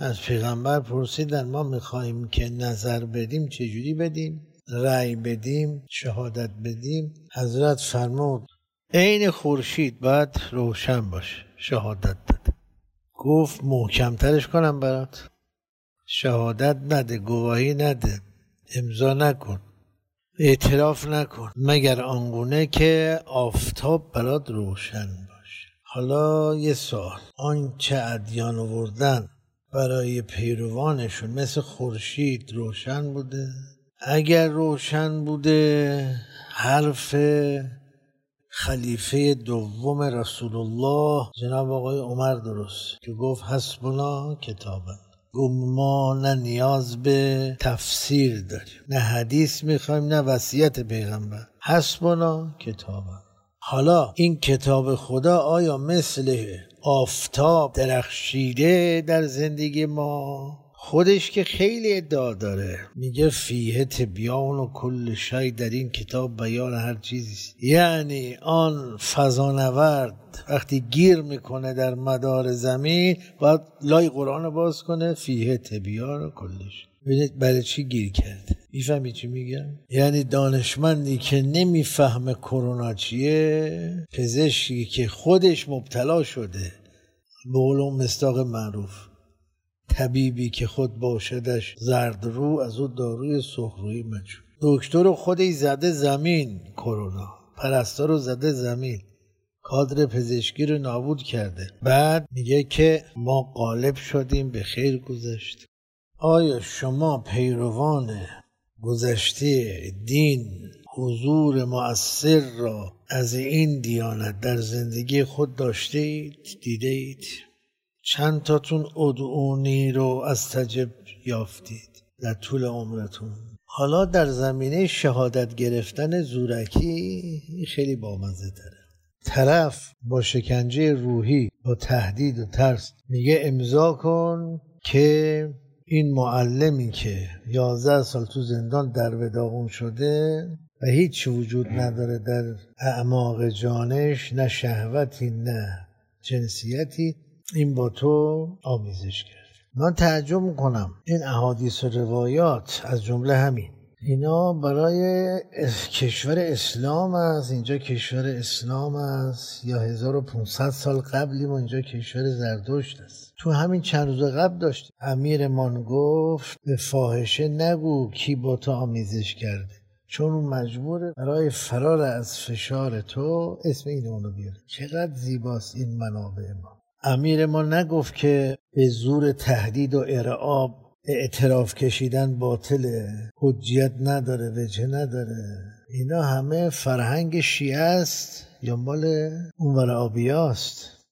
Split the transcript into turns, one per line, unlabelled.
از پیغمبر پرسیدن ما می‌خواهیم که نظر بدیم چجوری بدیم؟ رأی بدیم شهادت بدیم؟ حضرت فرمود عین خورشید باید روشن باشه شهادت داد گفت محکمترش کنم برات. شهادت نده گواهی نده امضا نکن اعتراف نکن مگر آنگونه که آفتاب برات روشن باشه. حالا یه سوال. آنچه ادیان آوردن برای پیروانشون مثل خورشید روشن بوده. اگر روشن بوده حرف خلیفه دوم رسول الله جناب آقای عمر درست که گفت حسبنا کتابه ما نه نیاز به تفسیر داریم نه حدیث می‌خوایم نه وصیت پیغمبر. حسبنا کتابه حالا این کتاب خدا آیا مثل آفتاب درخشیده در زندگی ما. خودش که خیلی ادعا داره. میگه فیه تبیان و کل شای در این کتاب بیان هر چیزی یعنی آن فضانورد وقتی گیر می‌کنه در مدار زمین باید لای قرآن باز کنه فیه تبیان و کلش ببینید برای چی گیر کرده؟ می‌فهمی چی میگم؟ یعنی دانشمندی که نمی‌فهمه کرونا چیه پزشکی که خودش مبتلا شده به قول مستاق معروف. طبیبی که خود باشدش زرد رو از او داروی سخروی مجو. دکتر خودی زده زمین کرونا. پرستار رو زده زمین. کادر پزشکی رو نابود کرده. بعد میگه که ما غالب شدیم به خیر گذشت. آیا شما پیروان گذشته دین حضور مؤثر را از این دیانت در زندگی خود داشته اید دیده چند تاتون ادعونی رو از تجب یافتید در طول عمرتون؟ حالا در زمینه شهادت گرفتن زورکی خیلی بامزه تره. طرف با شکنجه روحی با تهدید و ترس میگه امضا کن که این معلمی که یازده سال تو زندان در وداغون شده و هیچ وجود نداره در اعماق جانش نه شهوتی نه جنسیتی این با تو آمیزش کرد. من تعجب می‌کنم. این احادیث و روایات از جمله همین. اینا برای کشور اسلام است اینجا کشور اسلام است. یا 1500 سال قبلی ما اینجا کشور زردشت است. تو همین چند روز قبل داشت امیرمان گفت به فاحشه نگو کی با تو آمیزش کرده. چون اون مجبوره برای فرار از فشار تو اسم این اونو بیاره. چقدر زیباست این منابع ما. امیر ما نگفت که به زور تهدید و ارعاب اعتراف کشیدن باطله حجیت نداره وجه نداره. اینا همه فرهنگ شیعه است یا مال اونور آبیاست.